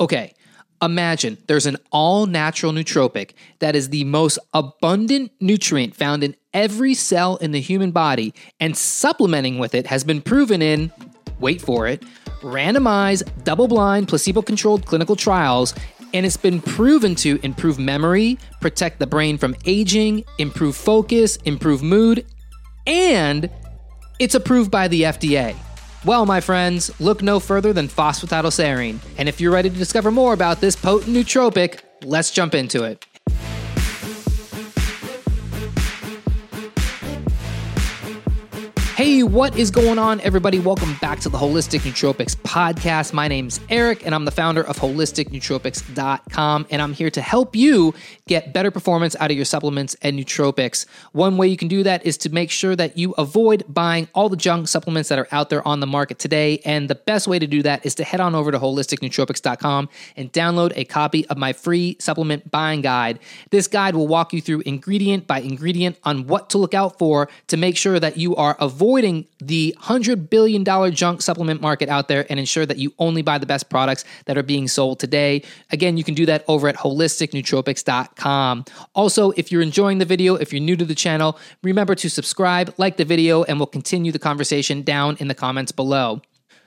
Okay, imagine there's an all natural nootropic that is the most abundant nutrient found in every cell in the human body, and supplementing with it has been proven in, wait for it, randomized, double blind, placebo controlled clinical trials. And it's been proven to improve memory, protect the brain from aging, improve focus, improve mood, and it's approved by the FDA. Well, my friends, look no further than phosphatidylserine. And if you're ready to discover more about this potent nootropic, let's jump into it. Hey, what is going on, everybody? Welcome back to the Holistic Nootropics podcast. My name's Eric, and I'm the founder of holisticnootropics.com, and I'm here to help you get better performance out of your supplements and nootropics. One way you can do that is to make sure that you avoid buying all the junk supplements that are out there on the market today. And the best way to do that is to head on over to holisticnootropics.com and download a copy of my free supplement buying guide. This guide will walk you through ingredient by ingredient on what to look out for to make sure that you are avoiding avoiding the $100 billion junk supplement market out there and ensure that you only buy the best products that are being sold today. Again, you can do that over at holisticnootropics.com. Also, if you're enjoying the video, if you're new to the channel, remember to subscribe, like the video, and we'll continue the conversation down in the comments below.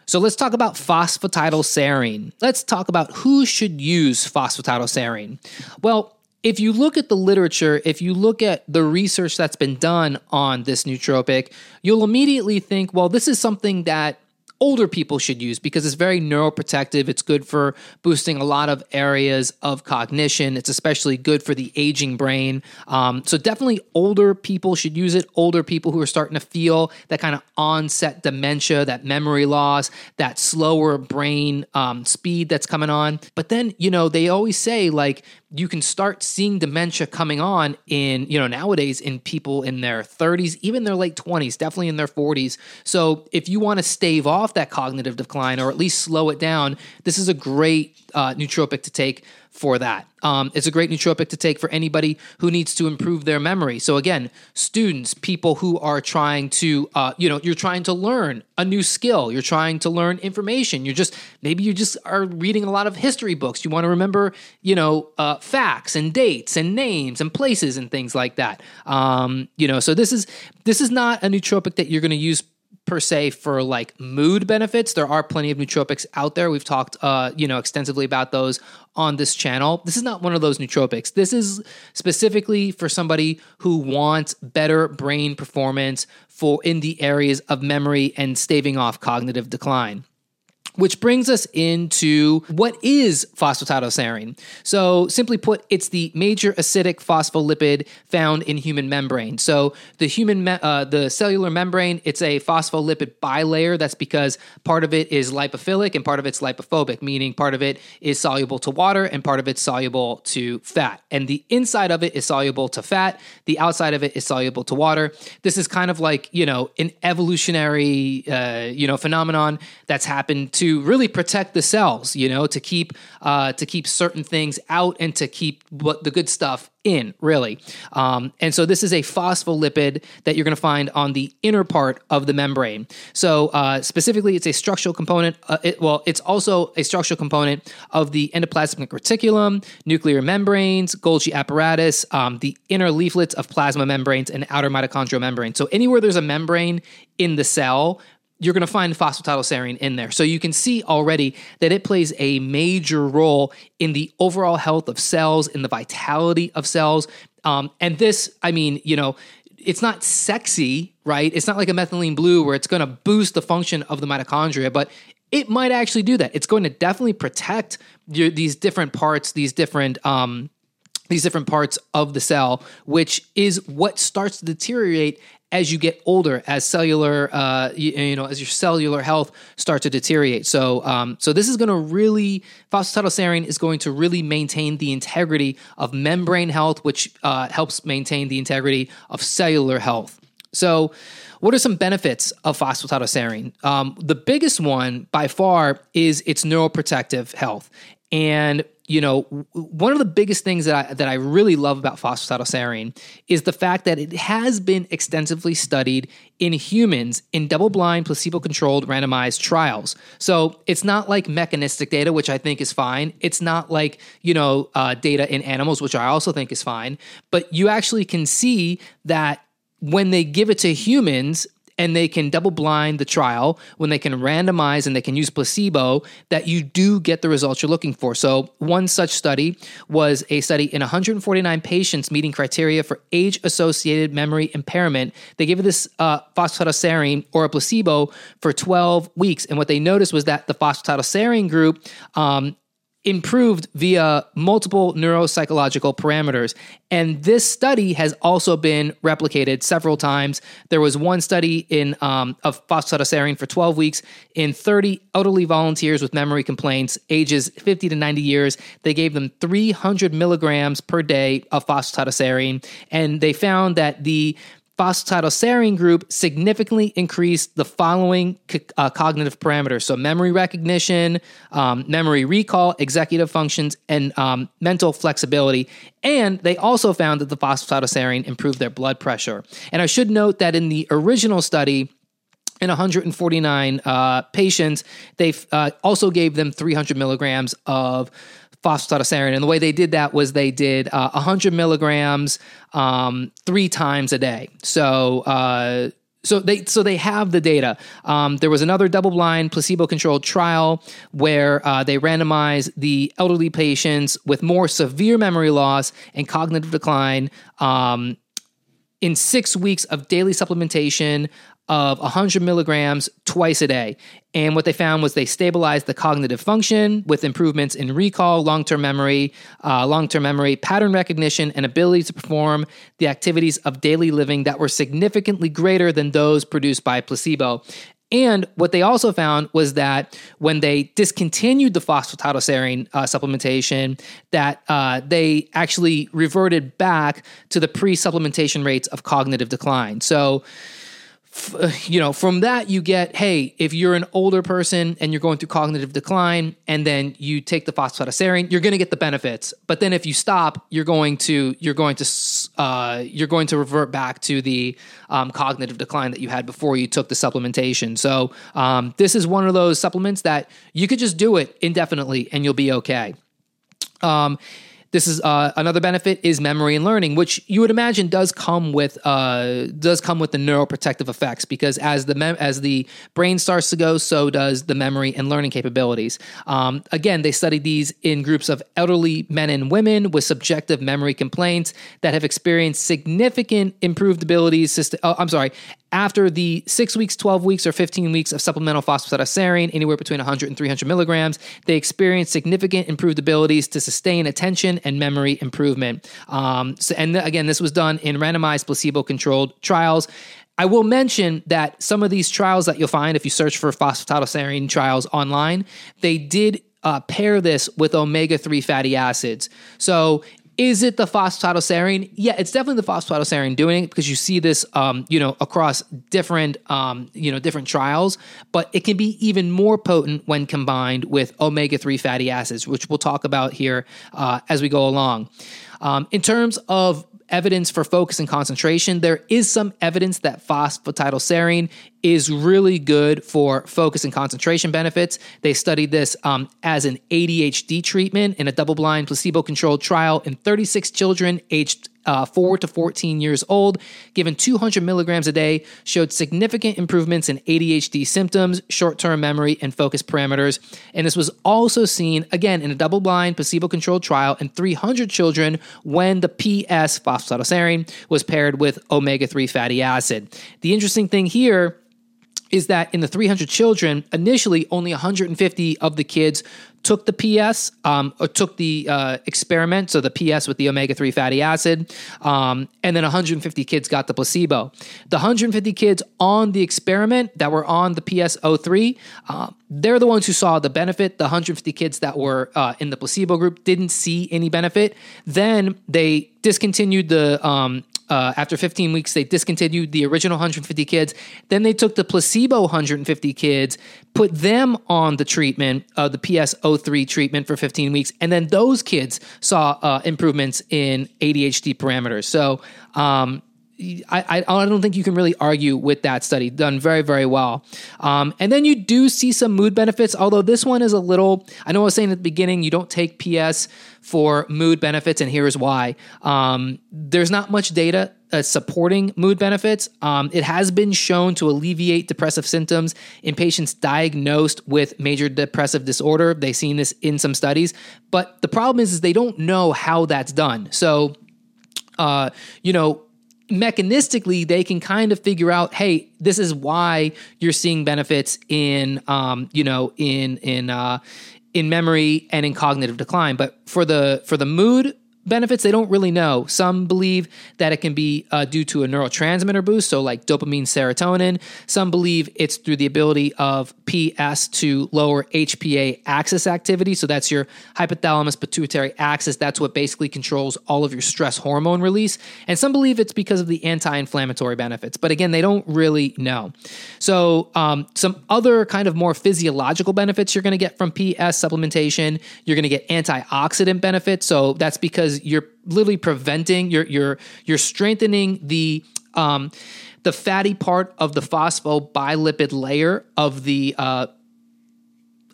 So let's talk about phosphatidylserine. Let's talk about who should use phosphatidylserine. Well, if you look at the literature, if you look at the research that's been done on this nootropic, you'll immediately think, well, this is something that older people should use because it's very neuroprotective. It's good for boosting a lot of areas of cognition. It's especially good for the aging brain. Um, so, definitely older people should use it. Older people who are starting to feel that kind of onset dementia, that memory loss, that slower brain um, speed that's coming on. But then, you know, they always say, like, you can start seeing dementia coming on in, you know, nowadays in people in their 30s, even their late 20s, definitely in their 40s. So if you want to stave off that cognitive decline or at least slow it down, this is a great uh, nootropic to take for that. Um, it's a great nootropic to take for anybody who needs to improve their memory. So again, students, people who are trying to, uh, you know, you're trying to learn a new skill. You're trying to learn information. You're just maybe you just are reading a lot of history books. You want to remember, you know, uh, facts and dates and names and places and things like that. Um, you know, so this is this is not a nootropic that you're going to use per se for like mood benefits. There are plenty of nootropics out there. We've talked, uh, you know, extensively about those on this channel. This is not one of those nootropics. This is specifically for somebody who wants better brain performance for in the areas of memory and staving off cognitive decline. Which brings us into what is phosphatidylserine. So, simply put, it's the major acidic phospholipid found in human membrane. So, the human, me- uh, the cellular membrane, it's a phospholipid bilayer. That's because part of it is lipophilic and part of it's lipophobic, meaning part of it is soluble to water and part of it's soluble to fat. And the inside of it is soluble to fat. The outside of it is soluble to water. This is kind of like you know an evolutionary uh, you know phenomenon that's happened to to really protect the cells, you know, to keep uh, to keep certain things out and to keep what the good stuff in, really. Um, and so this is a phospholipid that you're going to find on the inner part of the membrane. So uh, specifically, it's a structural component. Uh, it, well, it's also a structural component of the endoplasmic reticulum, nuclear membranes, Golgi apparatus, um, the inner leaflets of plasma membranes, and outer mitochondrial membrane. So anywhere there's a membrane in the cell, you're going to find phosphatidylserine in there. So you can see already that it plays a major role in the overall health of cells, in the vitality of cells. Um, and this, I mean, you know, it's not sexy, right? It's not like a methylene blue where it's going to boost the function of the mitochondria, but it might actually do that. It's going to definitely protect your, these different parts, these different um, these different parts of the cell, which is what starts to deteriorate as you get older, as cellular, uh, you, you, know, as your cellular health starts to deteriorate. So, um, so this is going to really, phosphatidylserine is going to really maintain the integrity of membrane health, which uh, helps maintain the integrity of cellular health. So, what are some benefits of phosphatidylserine? Um, the biggest one by far is its neuroprotective health. And you know, one of the biggest things that I, that I really love about phosphatidylserine is the fact that it has been extensively studied in humans in double-blind, placebo-controlled, randomized trials. So it's not like mechanistic data, which I think is fine. It's not like you know uh, data in animals, which I also think is fine. But you actually can see that when they give it to humans, and they can double blind the trial when they can randomize and they can use placebo that you do get the results you're looking for. So, one such study was a study in 149 patients meeting criteria for age associated memory impairment. They gave this uh, phosphatidylserine or a placebo for 12 weeks. And what they noticed was that the phosphatidylserine group um, improved via multiple neuropsychological parameters. And this study has also been replicated several times. There was one study in um, of phosphatidylserine for 12 weeks in 30 elderly volunteers with memory complaints, ages 50 to 90 years. They gave them 300 milligrams per day of phosphatidylserine, and they found that the phosphatidylserine group significantly increased the following uh, cognitive parameters. So memory recognition um, memory recall executive functions and um, mental flexibility. And they also found that the phosphatidylserine improved their blood pressure. And i should note that in the original study in 149 uh, patients, they uh, also gave them 300 milligrams of phosphatidylserine. And the way they did that was they did uh, 100 milligrams um, three times a day. So, uh, so they so they have the data. Um, there was another double-blind, placebo-controlled trial where uh, they randomized the elderly patients with more severe memory loss and cognitive decline um, in six weeks of daily supplementation of 100 milligrams twice a day. And what they found was they stabilized the cognitive function with improvements in recall, long term memory, uh, long term memory, pattern recognition, and ability to perform the activities of daily living that were significantly greater than those produced by placebo. And what they also found was that when they discontinued the phosphatidylserine uh, supplementation, that uh, they actually reverted back to the pre-supplementation rates of cognitive decline. So you know, from that you get, hey, if you're an older person and you're going through cognitive decline, and then you take the phosphatidylserine, you're going to get the benefits. But then if you stop, you're going to you're going to uh, you're going to revert back to the um, cognitive decline that you had before you took the supplementation. So um, this is one of those supplements that you could just do it indefinitely and you'll be okay. Um, this is uh, another benefit is memory and learning, which you would imagine does come with uh, does come with the neuroprotective effects because as the mem- as the brain starts to go, so does the memory and learning capabilities. Um, again, they studied these in groups of elderly men and women with subjective memory complaints that have experienced significant improved abilities. Oh, I'm sorry, after the six weeks, 12 weeks, or 15 weeks of supplemental phosphatidylserine, anywhere between 100 and 300 milligrams, they experienced significant improved abilities to sustain attention and memory improvement. Um, so, and again, this was done in randomized placebo controlled trials. I will mention that some of these trials that you'll find if you search for phosphatidylserine trials online, they did uh, pair this with omega 3 fatty acids. So is it the phosphatidylserine? Yeah, it's definitely the phosphatidylserine doing it because you see this, um, you know, across different, um, you know, different trials. But it can be even more potent when combined with omega three fatty acids, which we'll talk about here uh, as we go along. Um, in terms of evidence for focus and concentration. There is some evidence that phosphatidylserine is really good for focus and concentration benefits. They studied this um, as an ADHD treatment in a double blind, placebo controlled trial in 36 children aged uh, 4 to 14 years old, given 200 milligrams a day, showed significant improvements in ADHD symptoms, short term memory, and focus parameters. And this was also seen, again, in a double blind, placebo controlled trial in 300 children when the PS, phosphatidylserine, was paired with omega 3 fatty acid. The interesting thing here is that in the 300 children, initially only 150 of the kids took the PS um, or took the uh, experiment, so the PS with the omega 3 fatty acid, um, and then 150 kids got the placebo. The 150 kids on the experiment that were on the PS03, uh, they're the ones who saw the benefit. The 150 kids that were uh, in the placebo group didn't see any benefit. Then they discontinued the um, uh, after 15 weeks, they discontinued the original 150 kids. Then they took the placebo 150 kids, put them on the treatment, uh, the PS03 treatment for 15 weeks, and then those kids saw uh, improvements in ADHD parameters. So, um, I, I, don't think you can really argue with that study. Done very, very well. Um, and then you do see some mood benefits, although this one is a little. I know I was saying at the beginning, you don't take PS for mood benefits, and here's why. Um, there's not much data uh, supporting mood benefits. Um, it has been shown to alleviate depressive symptoms in patients diagnosed with major depressive disorder. They've seen this in some studies, but the problem is, is they don't know how that's done. So, uh, you know, mechanistically they can kind of figure out hey this is why you're seeing benefits in um, you know in in uh, in memory and in cognitive decline. But for the for the mood benefits they don't really know. Some believe that it can be uh, due to a neurotransmitter boost so like dopamine serotonin. Some believe it's through the ability of ps to lower hpa axis activity so that's your hypothalamus pituitary axis. That's what basically controls all of your stress hormone release. And some believe it's because of the anti-inflammatory benefits but again they don't really know. So um, some other kind of more physiological benefits you're going to get from ps supplementation you're going to get antioxidant benefits so that's because because you're literally preventing you're you're you're strengthening the um, the fatty part of the phosphobilipid layer of the uh,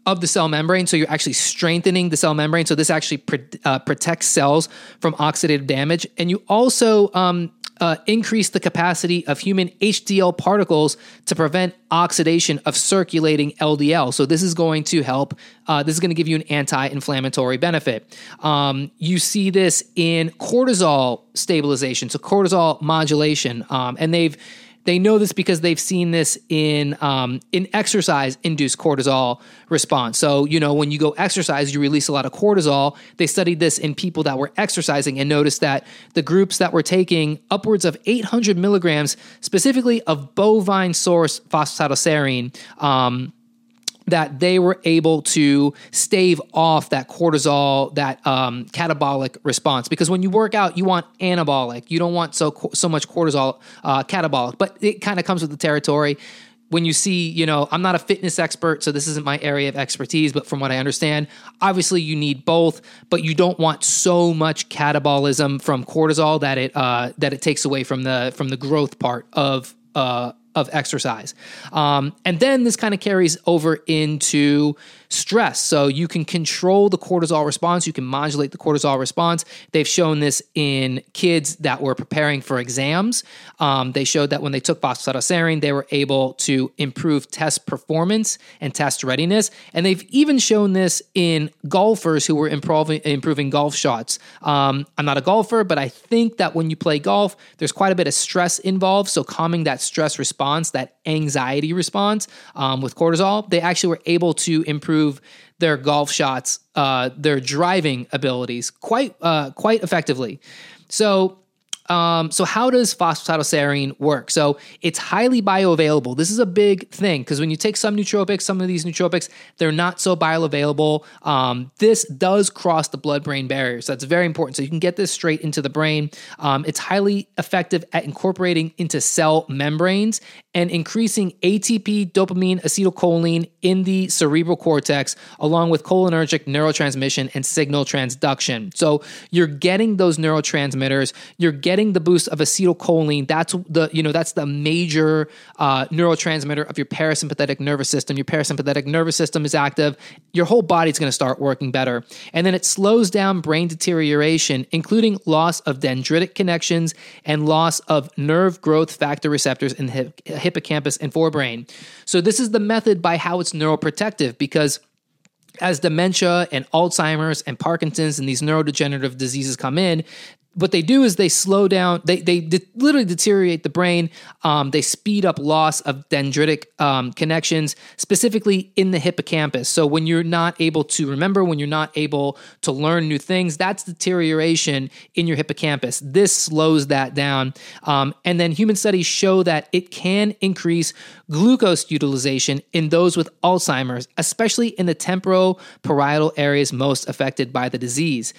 of the cell membrane. So you're actually strengthening the cell membrane. So this actually uh, protects cells from oxidative damage, and you also um, uh, increase the capacity of human HDL particles to prevent oxidation of circulating LDL. So this is going to help. Uh, this is going to give you an anti-inflammatory benefit. Um, you see this in cortisol stabilization, so cortisol modulation, um, and they've they know this because they've seen this in um, in exercise induced cortisol response. So you know when you go exercise, you release a lot of cortisol. They studied this in people that were exercising and noticed that the groups that were taking upwards of 800 milligrams, specifically of bovine source phosphatidylserine. Um, that they were able to stave off that cortisol, that um, catabolic response. Because when you work out, you want anabolic. You don't want so so much cortisol uh, catabolic. But it kind of comes with the territory. When you see, you know, I'm not a fitness expert, so this isn't my area of expertise. But from what I understand, obviously you need both, but you don't want so much catabolism from cortisol that it uh, that it takes away from the from the growth part of uh, of exercise. Um, and then this kind of carries over into stress. So you can control the cortisol response, you can modulate the cortisol response. They've shown this in kids that were preparing for exams. Um, they showed that when they took phosphatidylserine, they were able to improve test performance and test readiness. And they've even shown this in golfers who were improving, improving golf shots. Um, I'm not a golfer, but I think that when you play golf, there's quite a bit of stress involved. So calming that stress response, that anxiety response um, with cortisol, they actually were able to improve their golf shots, uh, their driving abilities quite uh, quite effectively. So um, so how does phosphatidylserine work? So it's highly bioavailable. This is a big thing because when you take some nootropics, some of these nootropics, they're not so bioavailable. Um, this does cross the blood-brain barrier, so that's very important. So you can get this straight into the brain. Um, it's highly effective at incorporating into cell membranes and increasing ATP, dopamine, acetylcholine in the cerebral cortex, along with cholinergic neurotransmission and signal transduction. So you're getting those neurotransmitters. You're getting getting the boost of acetylcholine. That's the you know that's the major uh, neurotransmitter of your parasympathetic nervous system. Your parasympathetic nervous system is active. Your whole body's going to start working better, and then it slows down brain deterioration, including loss of dendritic connections and loss of nerve growth factor receptors in the hip, hippocampus and forebrain. So this is the method by how it's neuroprotective because as dementia and Alzheimer's and Parkinson's and these neurodegenerative diseases come in, what they do is they slow down they they de- literally deteriorate the brain um, they speed up loss of dendritic um, connections specifically in the hippocampus. So when you're not able to remember when you're not able to learn new things that's deterioration in your hippocampus. This slows that down. Um, and then human studies show that it can increase glucose utilization in those with alzheimer's especially in the temporal parietal areas most affected by the disease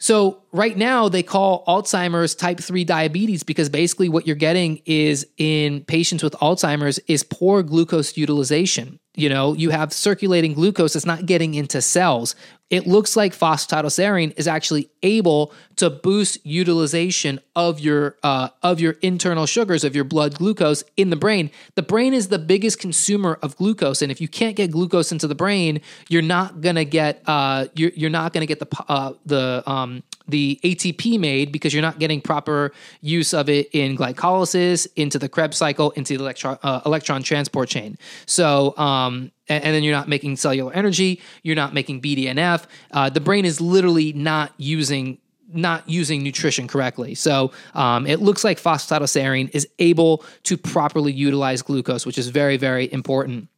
So right now they call Alzheimer's type 3 diabetes because basically what you're getting is in patients with Alzheimer's is poor glucose utilization. You know, you have circulating glucose that's not getting into cells. It looks like phosphatidylserine is actually able to boost utilization of your uh, of your internal sugars of your blood glucose in the brain. The brain is the biggest consumer of glucose, and if you can't get glucose into the brain, you're not gonna get uh, you're, you're not gonna get the uh, the um, the ATP made because you're not getting proper use of it in glycolysis, into the Krebs cycle, into the electron, uh, electron transport chain. So, um, and, and, then you're not making cellular energy, you're not making BDNF. Uh, the brain is literally not using not using nutrition correctly. So um, it looks like phosphatidylserine is able to properly utilize glucose, which is very, very important.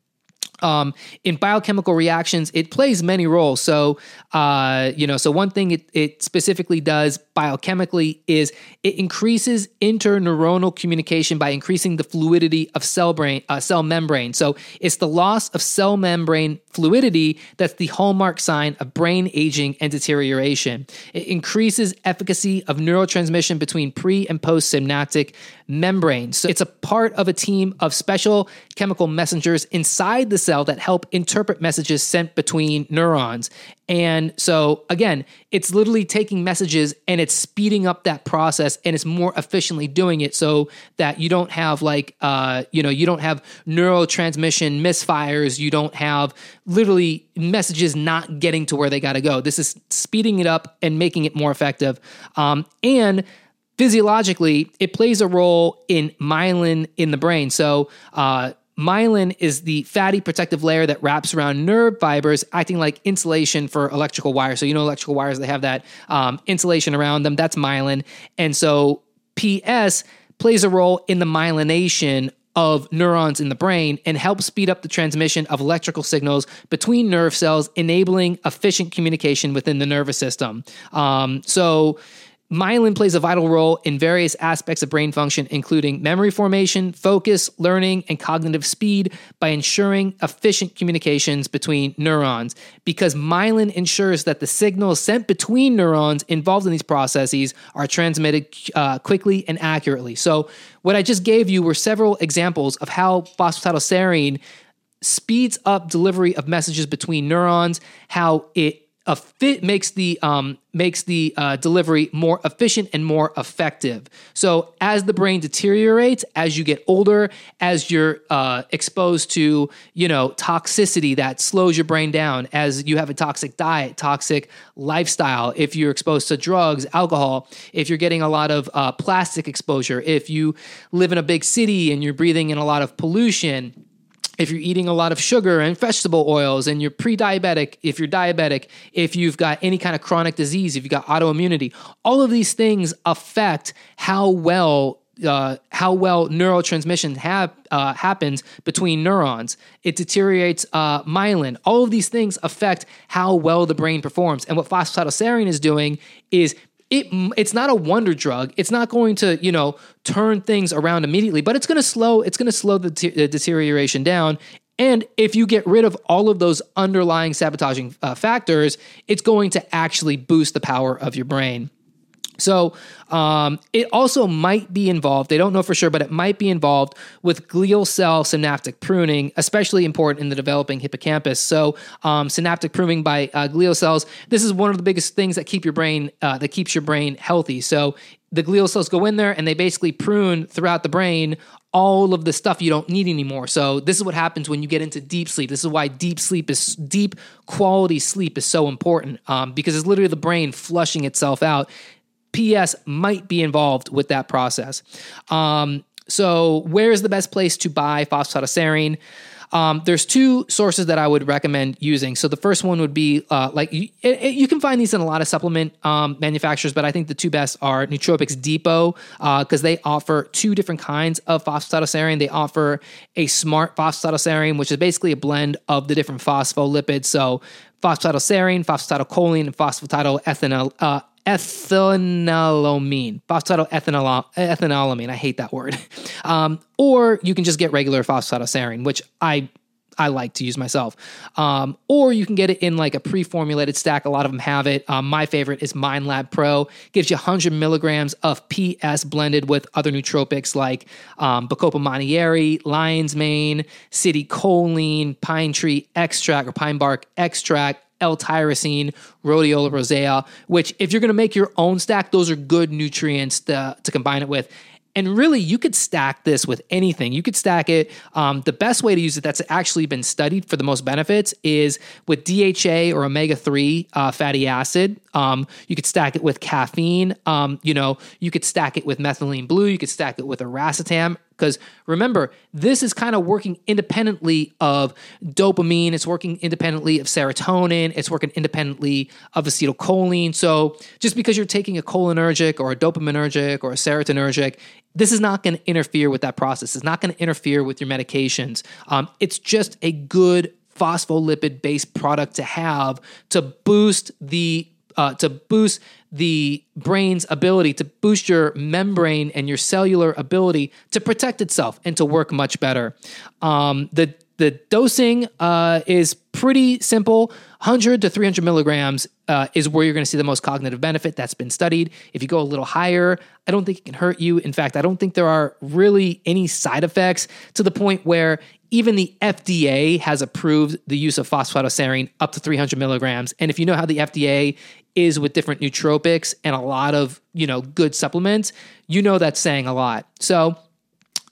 Um, in biochemical reactions, it plays many roles. So, uh, you know, so one thing it, it specifically does biochemically is it increases interneuronal communication by increasing the fluidity of cell brain uh, cell membrane. So it's the loss of cell membrane fluidity that's the hallmark sign of brain aging and deterioration. It increases efficacy of neurotransmission between pre and post synaptic membranes. So it's a part of a team of special chemical messengers inside the cell that help interpret messages sent between neurons. And so, again, it's literally taking messages and it's speeding up that process and it's more efficiently doing it so that you don't have like, uh, you know, you don't have neurotransmission misfires. You don't have literally messages not getting to where they got to go. This is speeding it up and making it more effective. Um, and physiologically, it plays a role in myelin in the brain. So, uh, Myelin is the fatty protective layer that wraps around nerve fibers, acting like insulation for electrical wires. So, you know, electrical wires, they have that um, insulation around them. That's myelin. And so, PS plays a role in the myelination of neurons in the brain and helps speed up the transmission of electrical signals between nerve cells, enabling efficient communication within the nervous system. Um, so, Myelin plays a vital role in various aspects of brain function, including memory formation, focus, learning, and cognitive speed by ensuring efficient communications between neurons. Because myelin ensures that the signals sent between neurons involved in these processes are transmitted uh, quickly and accurately. So, what I just gave you were several examples of how phosphatidylserine speeds up delivery of messages between neurons, how it a fit makes the um, makes the uh, delivery more efficient and more effective. So as the brain deteriorates, as you get older, as you're uh, exposed to you know toxicity that slows your brain down, as you have a toxic diet, toxic lifestyle, if you're exposed to drugs, alcohol, if you're getting a lot of uh, plastic exposure, if you live in a big city and you're breathing in a lot of pollution if you're eating a lot of sugar and vegetable oils and you're pre-diabetic, if you're diabetic, if you've got any kind of chronic disease, if you've got autoimmunity, all of these things affect how well uh, how well neurotransmission have, uh, happens between neurons. It deteriorates uh, myelin. All of these things affect how well the brain performs. And what phosphatidylserine is doing is it it's not a wonder drug. It's not going to you know turn things around immediately, but it's going to slow it's going to slow the, the, deterioration down. And if you get rid of all of those underlying sabotaging uh, factors, it's going to actually boost the power of your brain. So um, it also might be involved, they don't know for sure, but it might be involved with glial cell synaptic pruning, especially important in the developing hippocampus. So um, synaptic pruning by uh, glial cells, this is one of the biggest things that keep your brain, uh, that keeps your brain healthy. So the glial cells go in there and they basically prune throughout the brain all of the stuff you don't need anymore. So this is what happens when you get into deep sleep. This is why deep sleep is deep quality sleep is so important um, because it's literally the brain flushing itself out PS might be involved with that process. Um, so, where is the best place to buy phosphatidylserine? Um, there's two sources that I would recommend using. So the first one would be uh, like you, it, you, can find these in a lot of supplement um, manufacturers, but I think the two best are Nootropics Depot because uh, they offer two different kinds of phosphatidylserine. They offer a smart phosphatidylserine, which is basically a blend of the different phospholipids. So phosphatidylserine, phosphatidylcholine, and phosphatidylethanol. Uh, ethanolamine, phosphatoethanolamine. I hate that word. Um, or you can just get regular phosphatidylserine, which I I like to use myself. Um, or you can get it in like a pre-formulated stack. A lot of them have it. Um, my favorite is Mind Lab Pro. Gives you 100 milligrams of PS blended with other nootropics like um, Bacopa monnieri, lion's mane, City citicoline, pine tree extract or pine bark extract, L-tyrosine, rhodiola rosea, which if you're going to make your own stack, those are good nutrients to, to combine it with. And really, you could stack this with anything. You could stack it. Um, the best way to use it that's actually been studied for the most benefits is with DHA or omega 3 uh, fatty acid. Um, you could stack it with caffeine. Um, you know, you could stack it with methylene blue. You could stack it with a racetam. Because remember, this is kind of working independently of dopamine. It's working independently of serotonin. It's working independently of acetylcholine. So just because you're taking a cholinergic or a dopaminergic or a serotonergic, this is not going to interfere with that process. It's not going to interfere with your medications. Um, it's just a good phospholipid based product to have to boost the uh, to boost the brain's ability to boost your membrane and your cellular ability to protect itself and to work much better. Um, the the dosing uh, is pretty simple. 100 to 300 milligrams uh, is where you're going to see the most cognitive benefit. That's been studied. If you go a little higher, I don't think it can hurt you. In fact, I don't think there are really any side effects to the point where even the FDA has approved the use of phosphatidylserine up to 300 milligrams. And if you know how the FDA is with different nootropics and a lot of, you know, good supplements, you know that's saying a lot. So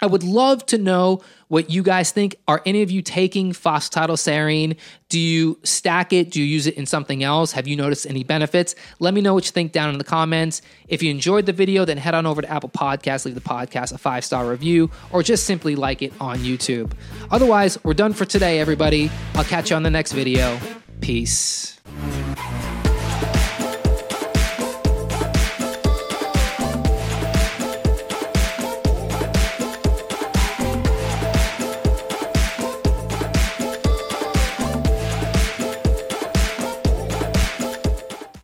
I would love to know what you guys think. Are any of you taking phosphatidylserine? Do you stack it? Do you use it in something else? Have you noticed any benefits? Let me know what you think down in the comments. If you enjoyed the video, then head on over to Apple Podcasts, leave the podcast a five star review, or just simply like it on YouTube. Otherwise, we're done for today, everybody. I'll catch you on the next video. Peace.